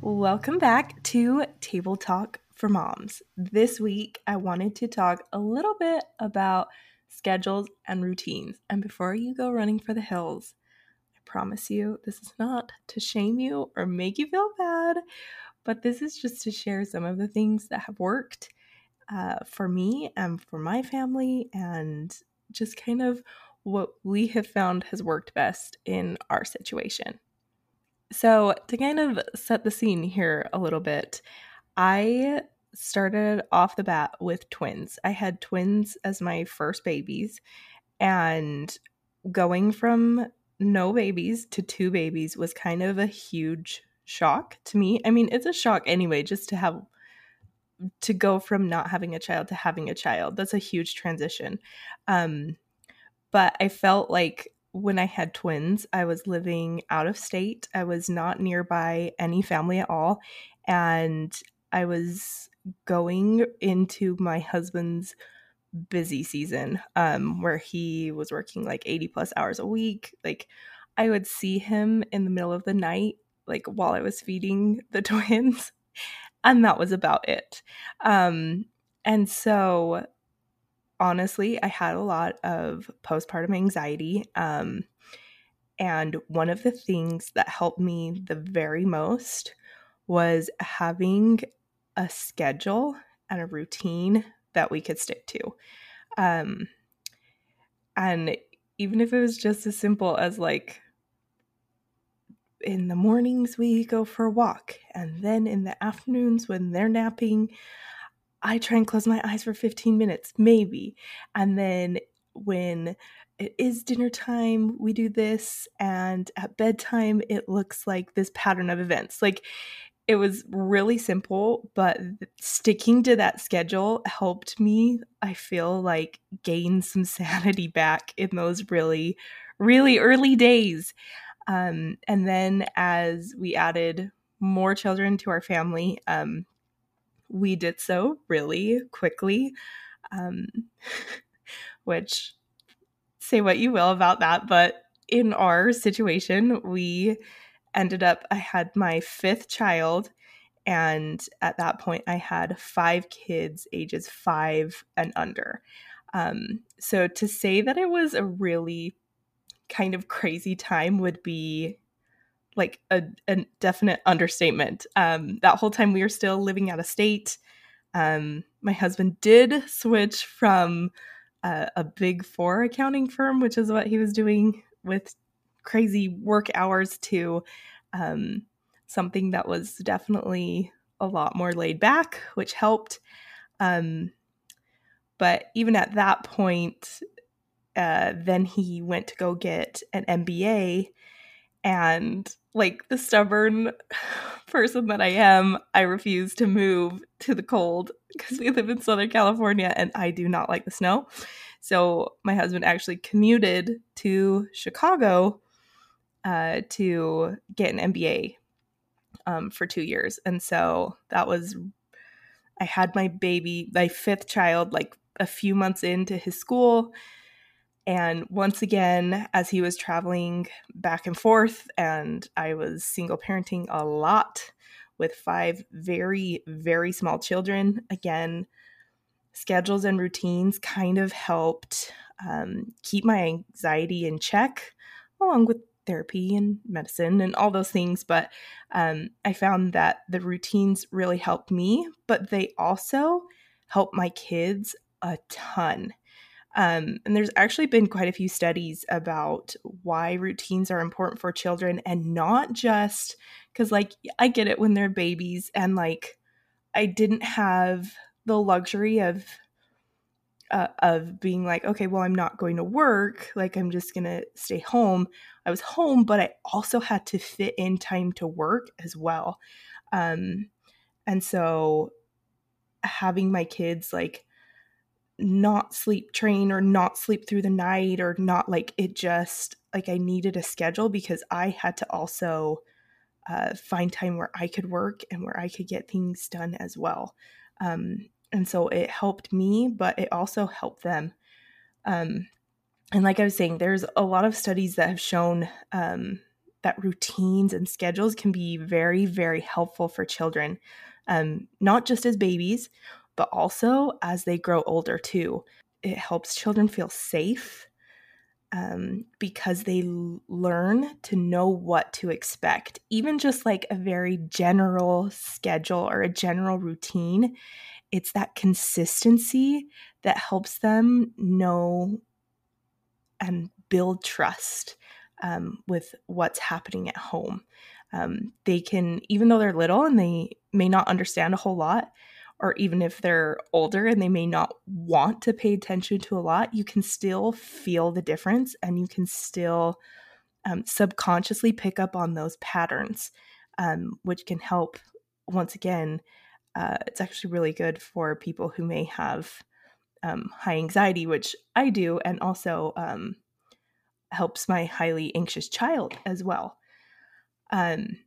Welcome back to Table Talk for Moms. This week, I wanted to talk a little bit about schedules and routines. And before you go running for the hills, I promise you, this is not to shame you or make you feel bad, but this is just to share some of the things that have worked uh, for me and for my family, and just kind of what we have found has worked best in our situation. So, to kind of set the scene here a little bit, I started off the bat with twins. I had twins as my first babies, and going from no babies to two babies was kind of a huge shock to me. I mean, it's a shock anyway, just to have to go from not having a child to having a child. That's a huge transition. Um, but I felt like when I had twins, I was living out of state. I was not nearby any family at all. And I was going into my husband's busy season um, where he was working like 80 plus hours a week. Like, I would see him in the middle of the night, like while I was feeding the twins. And that was about it. Um, and so honestly, I had a lot of postpartum anxiety. Um, and one of the things that helped me the very most was having a schedule and a routine that we could stick to. Um, and even if it was just as simple as like, in the mornings we go for a walk and then in the afternoons when they're napping I try and close my eyes for 15 minutes, maybe. And then when it is dinner time, we do this. And at bedtime, it looks like this pattern of events. Like it was really simple, but sticking to that schedule helped me, I feel like, gain some sanity back in those really, really early days. Um, and then as we added more children to our family, um, we did so really quickly, um, which say what you will about that, but in our situation, we ended up, I had my fifth child. And at that point, I had five kids, ages five and under. Um, so to say that it was a really kind of crazy time would be like a, a definite understatement. Um, that whole time we were still living out of state. Um, my husband did switch from a, a big four accounting firm, which is what he was doing with crazy work hours, to um, something that was definitely a lot more laid back, which helped. Um, but even at that point, uh, then he went to go get an MBA and like the stubborn person that I am, I refuse to move to the cold because we live in Southern California and I do not like the snow. So my husband actually commuted to Chicago uh, to get an MBA um, for two years. And so that was, I had my baby, my fifth child, like a few months into his school. And once again, as he was traveling back and forth, and I was single parenting a lot with five very, very small children, again, schedules and routines kind of helped um, keep my anxiety in check, along with therapy and medicine and all those things. But um, I found that the routines really helped me, but they also helped my kids a ton. Um, and there's actually been quite a few studies about why routines are important for children and not just because, like, I get it when they're babies and, like, I didn't have the luxury of uh, of being like, okay, well, I'm not going to work. Like, I'm just going to stay home. I was home, but I also had to fit in time to work as well. Um, and so having my kids like not sleep train or not sleep through the night or not like it just like I needed a schedule because I had to also uh, find time where I could work and where I could get things done as well. Um, and so it helped me, but it also helped them. Um, and like I was saying, there's a lot of studies that have shown um, that routines and schedules can be very, very helpful for children, um, not just as babies, but also as they grow older too. It helps children feel safe um, because they learn to know what to expect. Even just like a very general schedule or a general routine it's that consistency that helps them know and build trust um, with what's happening at home. Um, they can, even though they're little and they may not understand a whole lot, or even if they're older and they may not want to pay attention to a lot, you can still feel the difference and you can still um, subconsciously pick up on those patterns, um, which can help, once again, uh, it's actually really good for people who may have um, high anxiety, which I do, and also um, helps my highly anxious child as well. Um,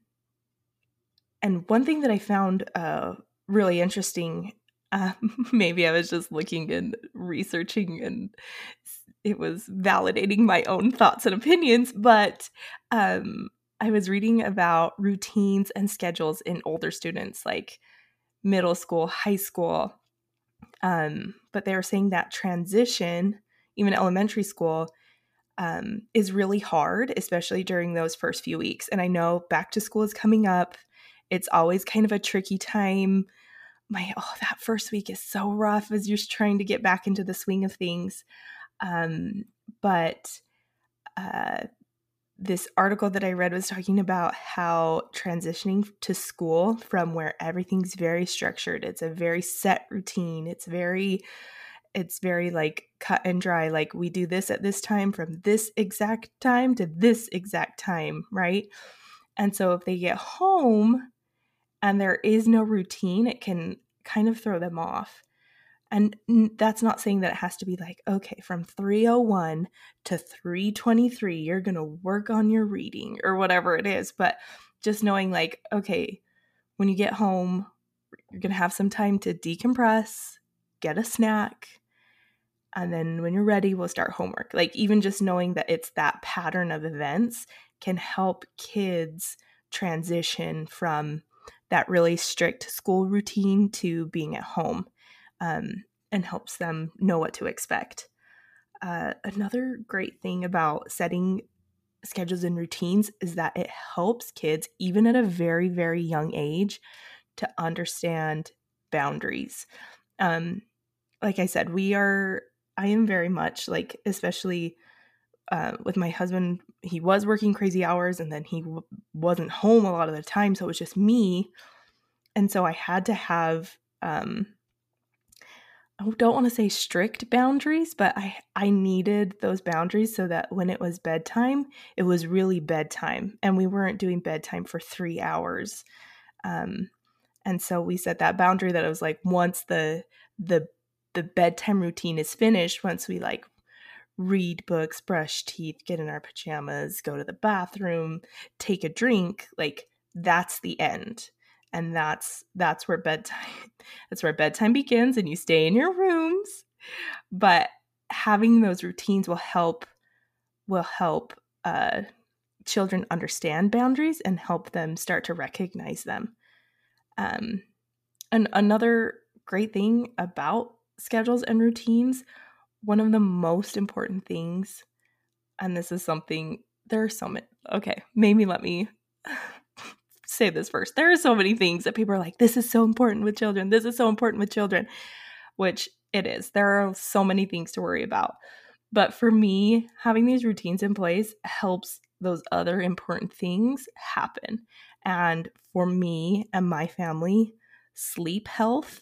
and one thing that I found uh, really interesting, uh, maybe I was just looking and researching and it was validating my own thoughts and opinions, but um, I was reading about routines and schedules in older students, like middle school, high school. Um, but they were saying that transition, even elementary school, um, is really hard, especially during those first few weeks. And I know back to school is coming up. It's always kind of a tricky time. My oh, that first week is so rough as you're trying to get back into the swing of things. Um, but uh, this article that I read was talking about how transitioning to school from where everything's very structured, it's a very set routine, it's very it's very like cut and dry like we do this at this time from this exact time to this exact time, right? And so if they get home and there is no routine, it can kind of throw them off. And that's not saying that it has to be like, okay, from 301 to 323, you're going to work on your reading or whatever it is. But just knowing, like, okay, when you get home, you're going to have some time to decompress, get a snack, and then when you're ready, we'll start homework. Like, even just knowing that it's that pattern of events can help kids transition from that really strict school routine to being at home um, and helps them know what to expect. Uh, another great thing about setting schedules and routines is that it helps kids, even at a very, very young age, to understand boundaries. Um, like I said, we are, I am very much like, especially uh, with my husband, he was working crazy hours and then he w- wasn't home a lot of the time. So it was just me. And so I had to have um, I don't want to say strict boundaries, but I I needed those boundaries so that when it was bedtime, it was really bedtime, and we weren't doing bedtime for three hours. Um, and so we set that boundary that it was like once the the the bedtime routine is finished, once we like read books, brush teeth, get in our pajamas, go to the bathroom, take a drink, like that's the end. And that's that's where bedtime that's where bedtime begins and you stay in your rooms. But having those routines will help will help uh, children understand boundaries and help them start to recognize them. Um, and another great thing about schedules and routines one of the most important things and this is something there are so many okay maybe let me say this first. There are so many things that people are like, this is so important with children. This is so important with children, which it is. There are so many things to worry about. But for me, having these routines in place helps those other important things happen. And for me and my family, sleep health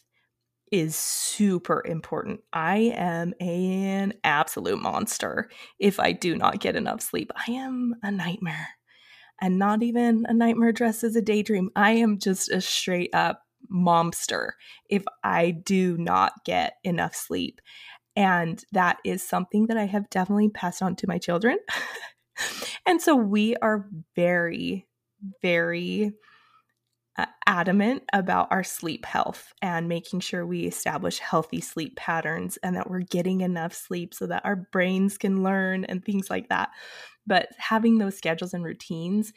is super important. I am an absolute monster if I do not get enough sleep. I am a nightmare. And not even a nightmare dressed as a daydream. I am just a straight up momster if I do not get enough sleep. And that is something that I have definitely passed on to my children. and so we are very, very adamant about our sleep health and making sure we establish healthy sleep patterns and that we're getting enough sleep so that our brains can learn and things like that. But having those schedules and routines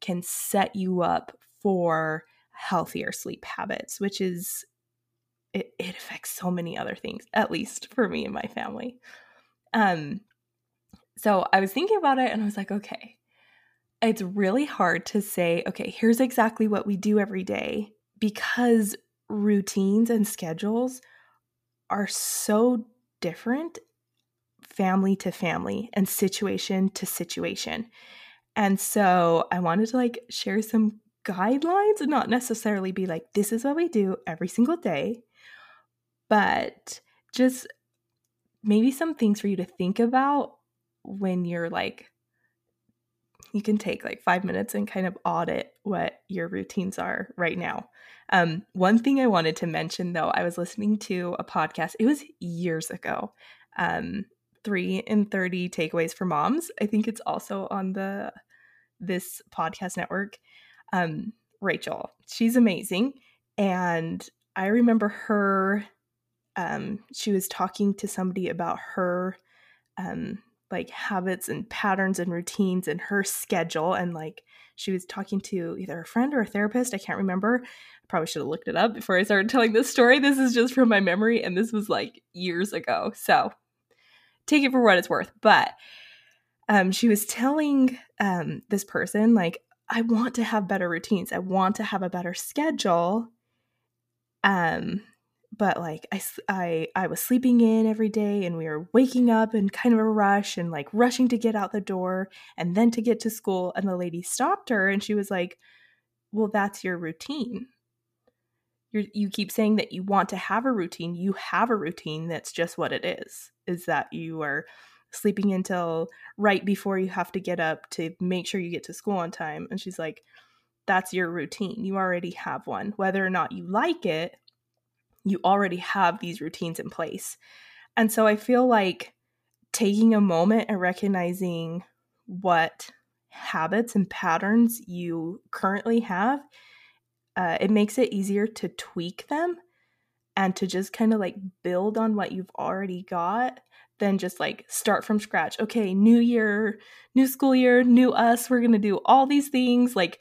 can set you up for healthier sleep habits, which is it, it affects so many other things, at least for me and my family. Um so I was thinking about it and I was like, okay, it's really hard to say, okay, here's exactly what we do every day because routines and schedules are so different family to family and situation to situation. And so I wanted to like share some guidelines and not necessarily be like, this is what we do every single day, but just maybe some things for you to think about when you're like you can take like five minutes and kind of audit what your routines are right now. Um, one thing I wanted to mention though, I was listening to a podcast, it was years ago. Um, three in 30 takeaways for moms. I think it's also on the this podcast network. Um, Rachel, she's amazing. And I remember her, um, she was talking to somebody about her um like habits and patterns and routines and her schedule and like she was talking to either a friend or a therapist i can't remember. I probably should have looked it up before i started telling this story. This is just from my memory and this was like years ago. So take it for what it's worth. But um, she was telling um, this person like i want to have better routines. I want to have a better schedule. Um but like I, I i was sleeping in every day and we were waking up in kind of a rush and like rushing to get out the door and then to get to school and the lady stopped her and she was like well that's your routine. You you keep saying that you want to have a routine. You have a routine that's just what it is is that you are sleeping until right before you have to get up to make sure you get to school on time. And she's like that's your routine. You already have one. Whether or not you like it you already have these routines in place. And so I feel like taking a moment and recognizing what habits and patterns you currently have, uh, it makes it easier to tweak them and to just kind of like build on what you've already got than just like start from scratch. Okay, new year, new school year, new us, we're going to do all these things. Like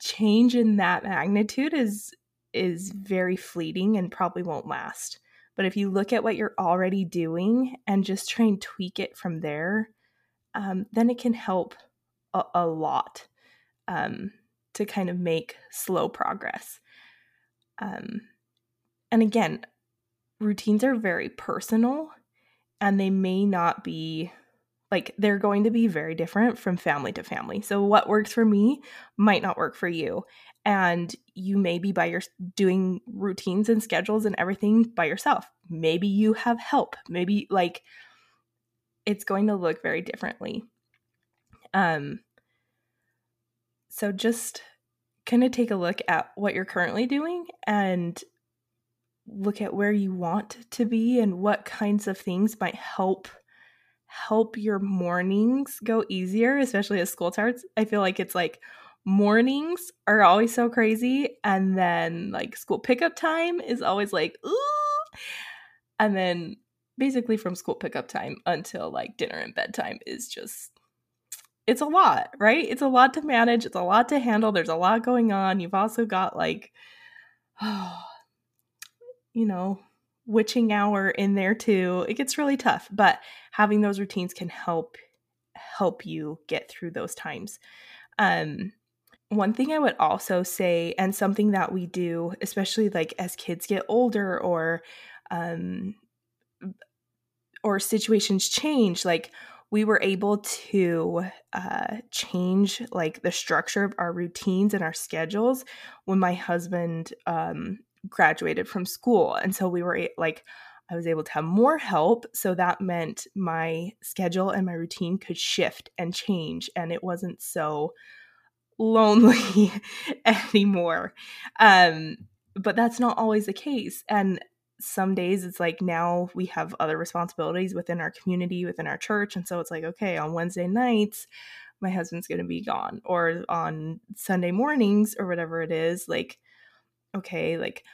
change in that magnitude is is very fleeting and probably won't last. But if you look at what you're already doing and just try and tweak it from there, um, then it can help a, a lot um, to kind of make slow progress. Um, and again, routines are very personal and they may not be like they're going to be very different from family to family. So what works for me might not work for you and you may be by your doing routines and schedules and everything by yourself. Maybe you have help. Maybe like it's going to look very differently. Um so just kind of take a look at what you're currently doing and look at where you want to be and what kinds of things might help help your mornings go easier especially as school starts. I feel like it's like mornings are always so crazy and then like school pickup time is always like ooh. And then basically from school pickup time until like dinner and bedtime is just it's a lot right? It's a lot to manage it's a lot to handle there's a lot going on you've also got like oh you know witching hour in there too it gets really tough but having those routines can help help you get through those times. Um one thing I would also say, and something that we do, especially like as kids get older or um, or situations change, like we were able to uh, change like the structure of our routines and our schedules when my husband um, graduated from school. And so we were like, I was able to have more help. So that meant my schedule and my routine could shift and change, and it wasn't so lonely anymore. Um, but that's not always the case. And some days it's like now we have other responsibilities within our community, within our church. And so it's like, okay, on Wednesday nights, my husband's going to be gone. Or on Sunday mornings or whatever it is, like, okay, like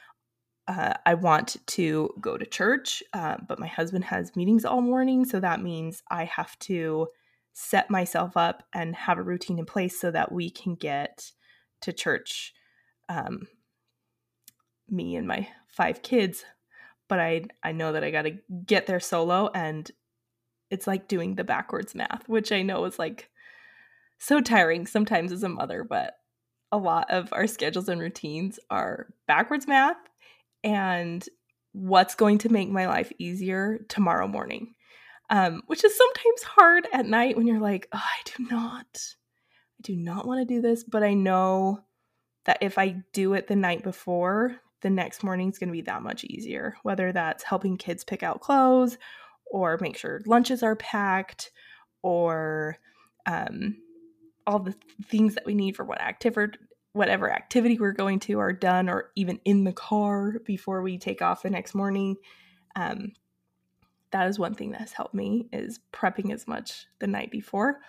uh, I want to go to church, uh, but my husband has meetings all morning. So that means I have to set myself up and have a routine in place so that we can get to church, um, me and my five kids. But I, I know that I got to get there solo. And it's like doing the backwards math, which I know is like so tiring sometimes as a mother, but a lot of our schedules and routines are backwards math and what's going to make my life easier tomorrow morning. Um, which is sometimes hard at night when you're like, oh, I do not, I do not want to do this, but I know that if I do it the night before, the next morning is going to be that much easier. Whether that's helping kids pick out clothes, or make sure lunches are packed, or um, all the things that we need for what activity whatever activity we're going to are done or even in the car before we take off the next morning um, that is one thing that has helped me is prepping as much the night before.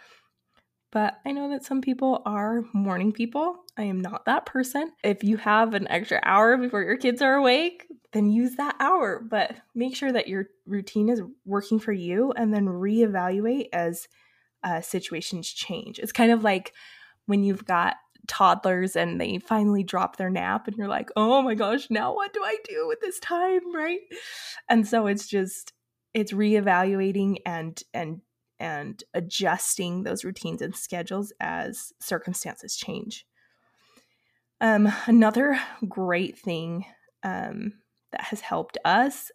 But i know that some people are morning people. I am not that person. If you have an extra hour before your kids are awake then use that hour. But make sure that your routine is working for you and then reevaluate as uh, situations change. It's kind of like when you've got toddlers and they finally drop their nap and you're like, "Oh my gosh, now what do I do with this time?" right? And so it's just it's reevaluating and and and adjusting those routines and schedules as circumstances change. Um, another great thing um, that has helped us,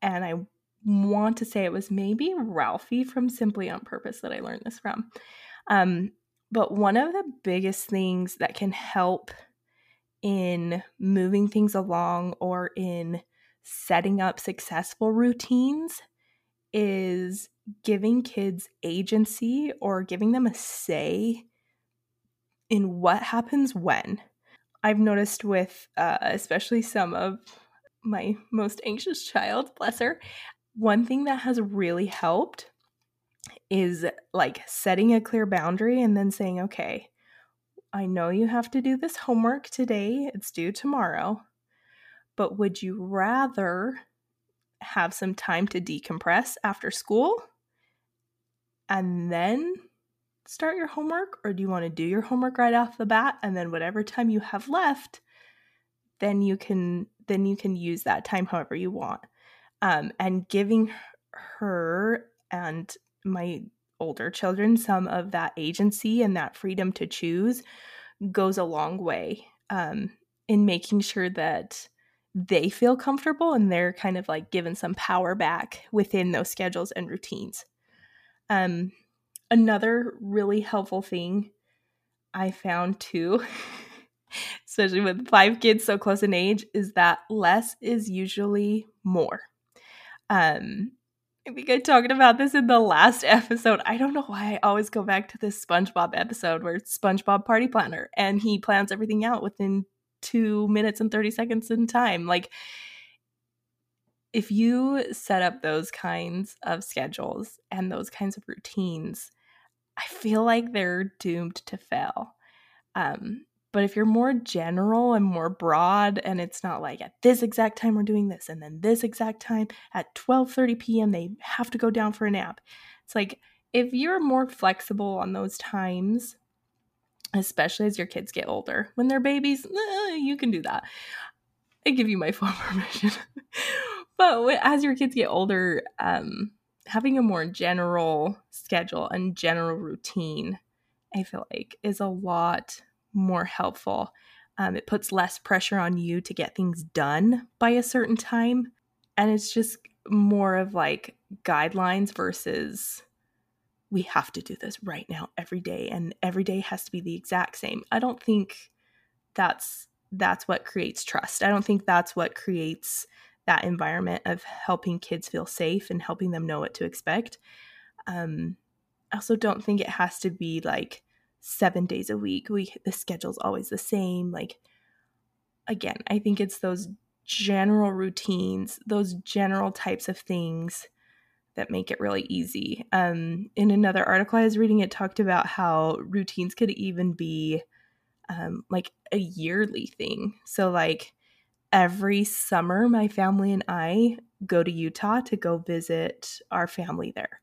and I want to say it was maybe Ralphie from Simply on Purpose that I learned this from. Um, but one of the biggest things that can help in moving things along or in setting up successful routines is giving kids agency or giving them a say in what happens when. I've noticed with uh, especially some of my most anxious child, bless her, one thing that has really helped is like setting a clear boundary and then saying, okay, I know you have to do this homework today, it's due tomorrow, but would you rather have some time to decompress after school and then start your homework? Or do you want to do your homework right off the bat and then whatever time you have left, then you can then you can use that time however you want. Um, and giving her and my older children some of that agency and that freedom to choose goes a long way um, in making sure that they feel comfortable and they're kind of like given some power back within those schedules and routines. Um, another really helpful thing I found too, especially with five kids so close in age, is that less is usually more. Um, I think I talked about this in the last episode. I don't know why I always go back to this SpongeBob episode where SpongeBob Party Planner and he plans everything out within two minutes and 30 seconds in time. Like, if you set up those kinds of schedules and those kinds of routines, I feel like they're doomed to fail. Um, but if you're more general and more broad and it's not like at this exact time we're doing this and then this exact time at 12:30 p.m. they have to go down for a nap. It's like if you're more flexible on those times, especially as your kids get older, when they're babies, eh, you can do that. I give you my full permission. but as your kids get older, um, having a more general schedule and general routine, I feel like, is a lot more helpful. Um, it puts less pressure on you to get things done by a certain time. And it's just more of like guidelines versus we have to do this right now every day and every day has to be the exact same. I don't think that's that's what creates trust. I don't think that's what creates that environment of helping kids feel safe and helping them know what to expect. Um, I also don't think it has to be like seven days a week. We the schedule's always the same. Like again, I think it's those general routines, those general types of things that make it really easy. Um, in another article I was reading, it talked about how routines could even be um, like a yearly thing. So, like every summer, my family and I go to Utah to go visit our family there.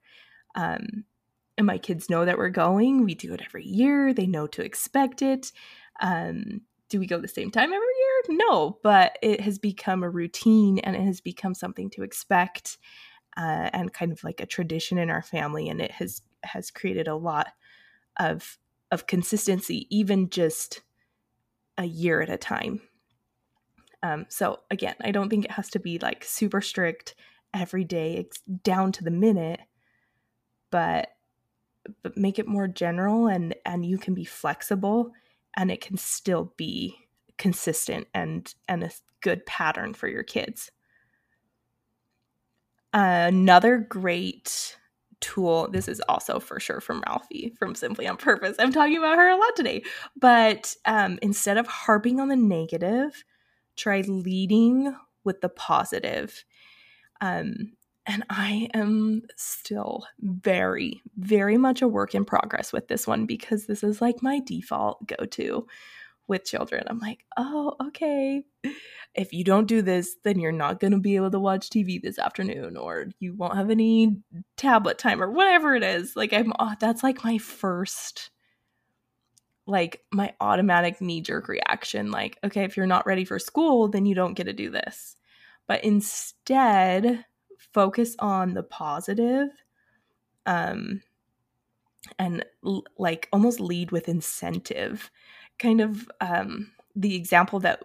Um, and my kids know that we're going. We do it every year, they know to expect it. Um, do we go the same time every year? No, but it has become a routine and it has become something to expect uh, and kind of like a tradition in our family. And it has has created a lot of of consistency, even just a year at a time. Um, so again, I don't think it has to be like super strict every day, down to the minute, but but make it more general and and you can be flexible and it can still be consistent and and a good pattern for your kids. Another great tool. This is also for sure from Ralphie from Simply on Purpose. I'm talking about her a lot today. But um, instead of harping on the negative, try leading with the positive. Um, and I am still very, very much a work in progress with this one because this is like my default go to with children. I'm like, oh, okay. If you don't do this, then you're not going to be able to watch TV this afternoon, or you won't have any tablet time, or whatever it is. Like, I'm, oh, that's like my first, like, my automatic knee jerk reaction. Like, okay, if you're not ready for school, then you don't get to do this. But instead, focus on the positive um and l- like almost lead with incentive kind of um, the example that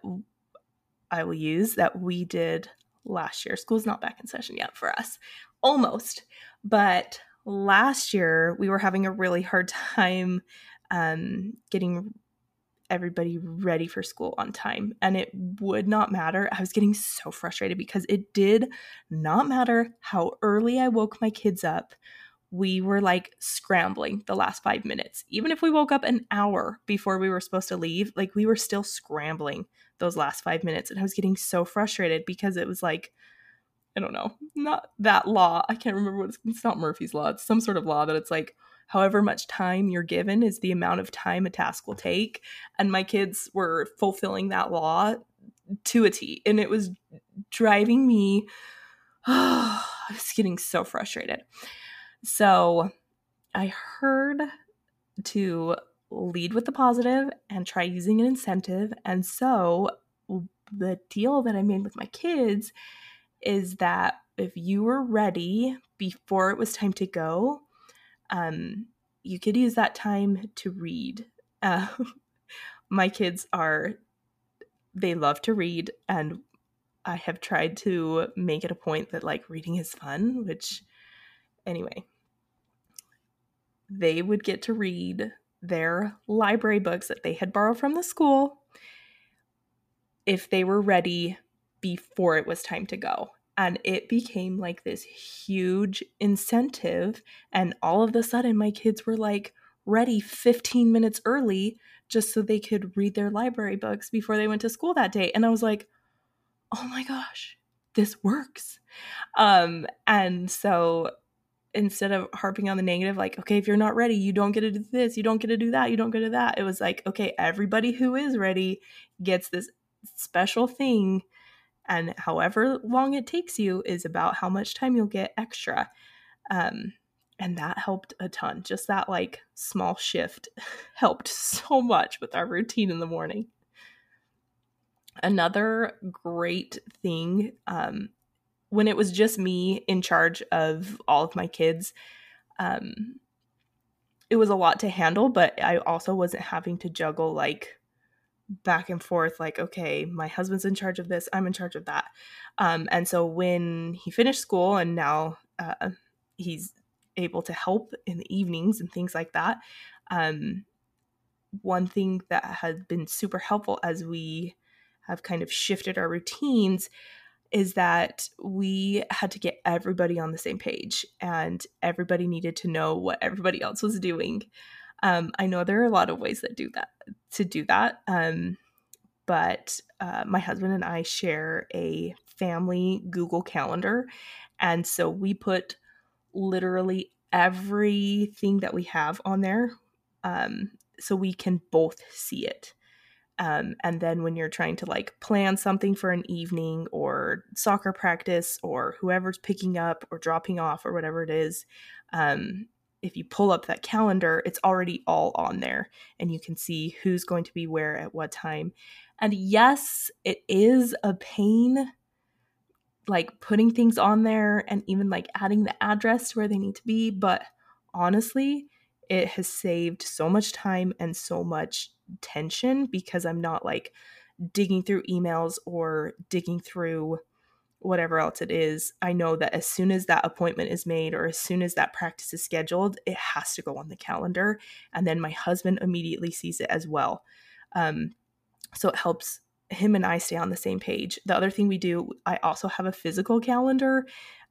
I will use that we did last year. School's not back in session yet for us, almost. But last year, we were having a really hard time um, getting everybody ready for school on time. And it would not matter. I was getting so frustrated because it did not matter how early I woke my kids up we were like scrambling the last five minutes. Even if we woke up an hour before we were supposed to leave, like we were still scrambling those last five minutes. And I was getting so frustrated because it was like, I don't know, not that law. I can't remember what it's, it's not Murphy's Law. It's some sort of law that it's like, however much time you're given is the amount of time a task will take. And my kids were fulfilling that law to a T. And it was driving me, oh, I was getting so frustrated. So I heard to lead with the positive and try using an incentive. And so the deal that I made with my kids is that if you were ready before it was time to go, um, you could use that time to read. Uh, my kids are, they love to read, and I have tried to make it a point that like reading is fun, which, anyway, they would get to read their library books that they had borrowed from the school if they were ready before it was time to go. And it became like this huge incentive. And all of a sudden, my kids were like ready 15 minutes early just so they could read their library books before they went to school that day. And I was like, oh my gosh, this works. Um, and so instead of harping on the negative, like, okay, if you're not ready, you don't get to do this, you don't get to do that, you don't get to that. It was like, okay, everybody who is ready gets this special thing. And however long it takes you is about how much time you'll get extra. Um, and that helped a ton. Just that like small shift helped so much with our routine in the morning. Another great thing um, when it was just me in charge of all of my kids, um, it was a lot to handle, but I also wasn't having to juggle like back and forth, like, okay, my husband's in charge of this, I'm in charge of that. Um, and so when he finished school and now uh, he's able to help in the evenings and things like that, um, one thing that has been super helpful as we have kind of shifted our routines is that we had to get everybody on the same page and everybody needed to know what everybody else was doing. Um, I know there are a lot of ways that do that to do that. Um, but uh, my husband and I share a family Google Calendar. And so we put literally everything that we have on there um, so we can both see it. Um, and then when you're trying to like plan something for an evening or soccer practice or whoever's picking up or dropping off or whatever it is, um, if you pull up that calendar, it's already all on there and you can see who's going to be where at what time. And yes, it is a pain like putting things on there and even like adding the address to where they need to be, but honestly, it has saved so much time and so much tension because I'm not like digging through emails or digging through whatever else it is. I know that as soon as that appointment is made or as soon as that practice is scheduled, it has to go on the calendar. And then my husband immediately sees it as well. Um, so it helps him and I stay on the same page. The other thing we do, I also have a physical calendar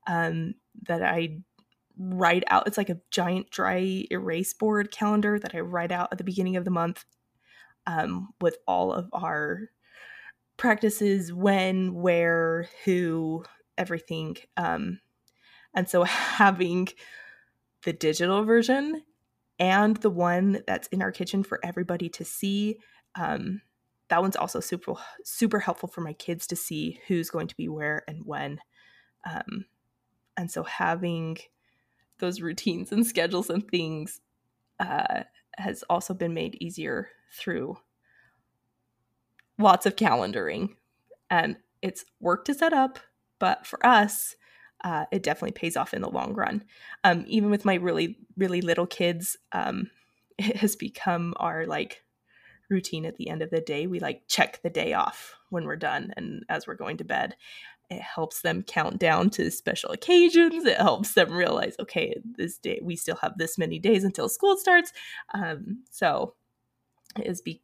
um, that I write out. It's like a giant dry erase board calendar that I write out at the beginning of the month um, with all of our practices, when, where, who, everything. Um, and so having the digital version and the one that's in our kitchen for everybody to see um, that one's also super super helpful for my kids to see who's going to be where and when um, and so having those routines and schedules and things uh, has also been made easier through lots of calendaring and it's work to set up but for us uh, it definitely pays off in the long run um, even with my really really little kids um, it has become our like routine at the end of the day. We like check the day off when we're done and as we're going to bed. It helps them count down to special occasions. It helps them realize, okay, this day we still have this many days until school starts. Um, so, is be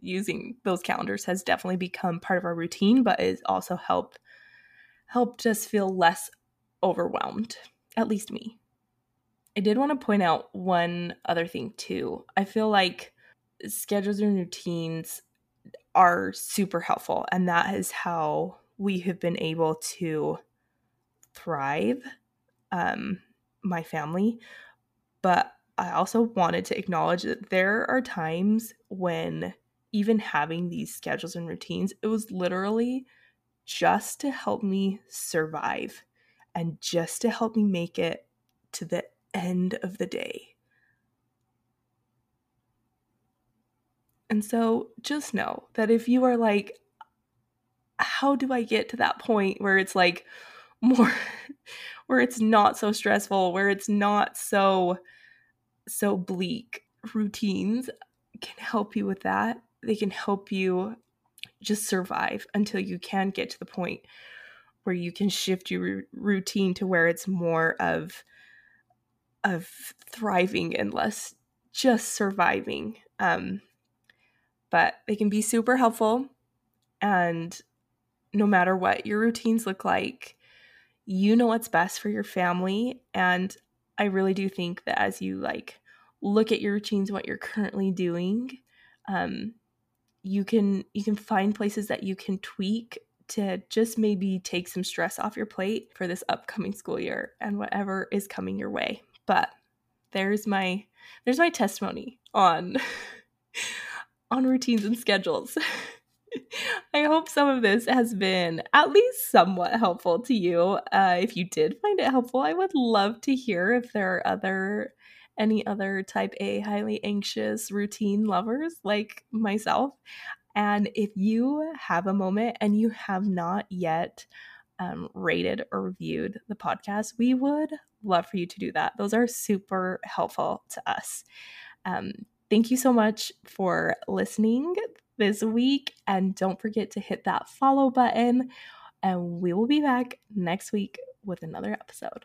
using those calendars has definitely become part of our routine, but it also helped helped us feel less overwhelmed. At least me. I did want to point out one other thing too. I feel like schedules and routines are super helpful. And that is how we have been able to thrive, um, my family. But I also wanted to acknowledge that there are times when even having these schedules and routines, it was literally just to help me survive and just to help me make it to the end of the day. And so just know that if you are like, how do I get to that point where it's like more, where it's not so stressful, where it's not so, so bleak, routines can help you with that. They can help you just survive until you can get to the point where you can shift your routine to where it's more of of thriving and less just surviving um but they can be super helpful. And no matter what your routines look like, you know what's best for your family. And I really do think that as you like look at your routines, what you're currently doing, um, you can you can find places that you can tweak to just maybe take some stress off your plate for this upcoming school year and whatever is coming your way. But there's my there's my testimony on on routines and schedules. I hope some of this has been at least somewhat helpful to you. Uh, if you did find it helpful, I would love to hear if there are other any other type A highly anxious routine lovers like myself. And if you have a moment and you have not yet um, rated or reviewed the podcast, we would love for you to do that. Those are super helpful to us. Um, Thank you so much for listening this week. And don't forget to hit that follow button. And we will be back next week with another episode.